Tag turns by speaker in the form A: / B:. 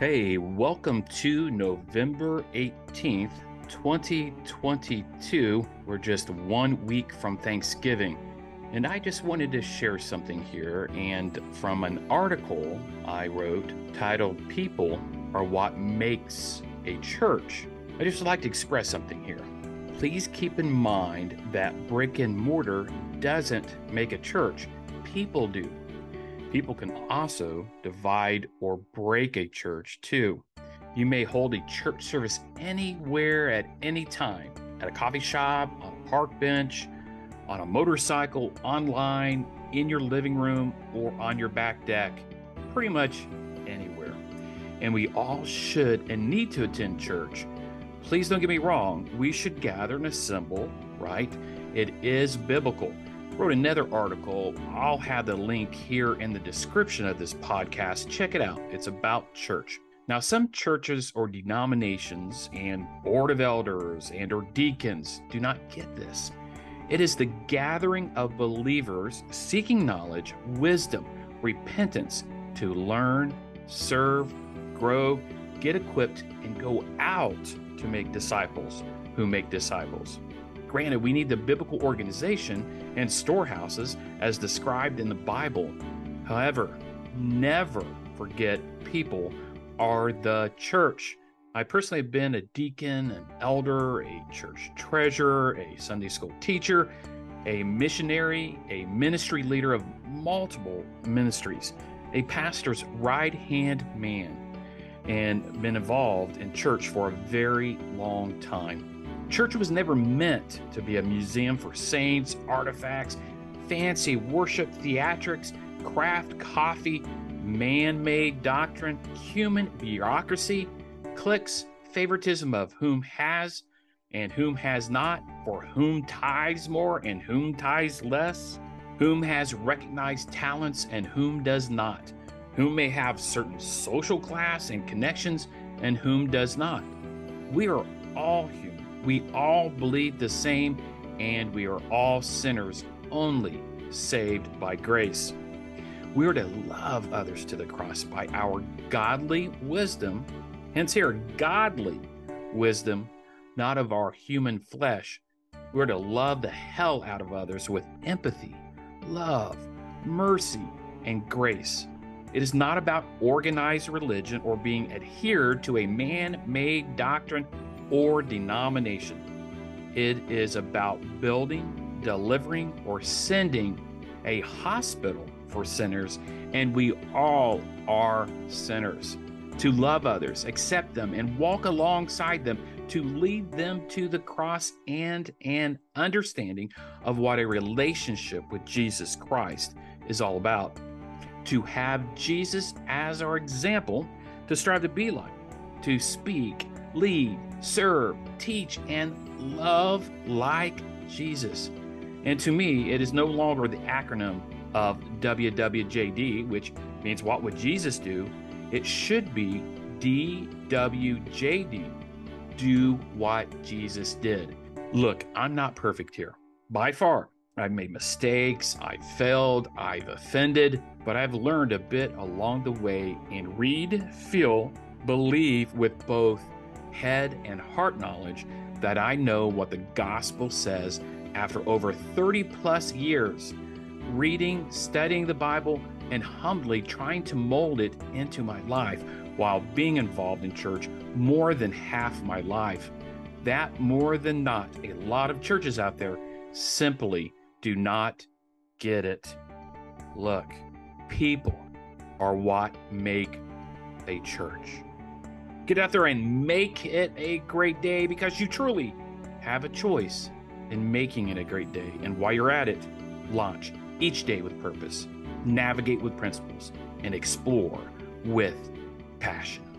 A: Hey, welcome to November 18th, 2022. We're just one week from Thanksgiving. And I just wanted to share something here. And from an article I wrote titled People Are What Makes a Church, I just like to express something here. Please keep in mind that brick and mortar doesn't make a church, people do. People can also divide or break a church too. You may hold a church service anywhere at any time at a coffee shop, on a park bench, on a motorcycle, online, in your living room, or on your back deck, pretty much anywhere. And we all should and need to attend church. Please don't get me wrong, we should gather and assemble, right? It is biblical wrote another article. I'll have the link here in the description of this podcast. Check it out. It's about church. Now, some churches or denominations and board of elders and or deacons do not get this. It is the gathering of believers seeking knowledge, wisdom, repentance to learn, serve, grow, get equipped, and go out to make disciples who make disciples. Granted, we need the biblical organization and storehouses as described in the Bible. However, never forget people are the church. I personally have been a deacon, an elder, a church treasurer, a Sunday school teacher, a missionary, a ministry leader of multiple ministries, a pastor's right hand man, and been involved in church for a very long time. Church was never meant to be a museum for saints, artifacts, fancy worship theatrics, craft coffee, man made doctrine, human bureaucracy, cliques, favoritism of whom has and whom has not, for whom tithes more and whom tithes less, whom has recognized talents and whom does not, whom may have certain social class and connections and whom does not. We are all human we all believe the same, and we are all sinners only saved by grace. We are to love others to the cross by our godly wisdom, hence, here, godly wisdom, not of our human flesh. We're to love the hell out of others with empathy, love, mercy, and grace. It is not about organized religion or being adhered to a man made doctrine or denomination. It is about building, delivering, or sending a hospital for sinners, and we all are sinners. To love others, accept them, and walk alongside them to lead them to the cross and an understanding of what a relationship with Jesus Christ is all about. To have Jesus as our example, to strive to be like, to speak lead, serve, teach, and love like Jesus. And to me, it is no longer the acronym of WWJD, which means what would Jesus do? It should be DWJD, do what Jesus did. Look, I'm not perfect here, by far. I've made mistakes, I've failed, I've offended, but I've learned a bit along the way and read, feel, believe with both head and heart knowledge that I know what the gospel says after over 30 plus years reading, studying the Bible, and humbly trying to mold it into my life while being involved in church more than half my life. That more than not, a lot of churches out there simply do not get it. Look, people are what make a church. Get out there and make it a great day because you truly have a choice in making it a great day. And while you're at it, launch each day with purpose, navigate with principles, and explore with passion.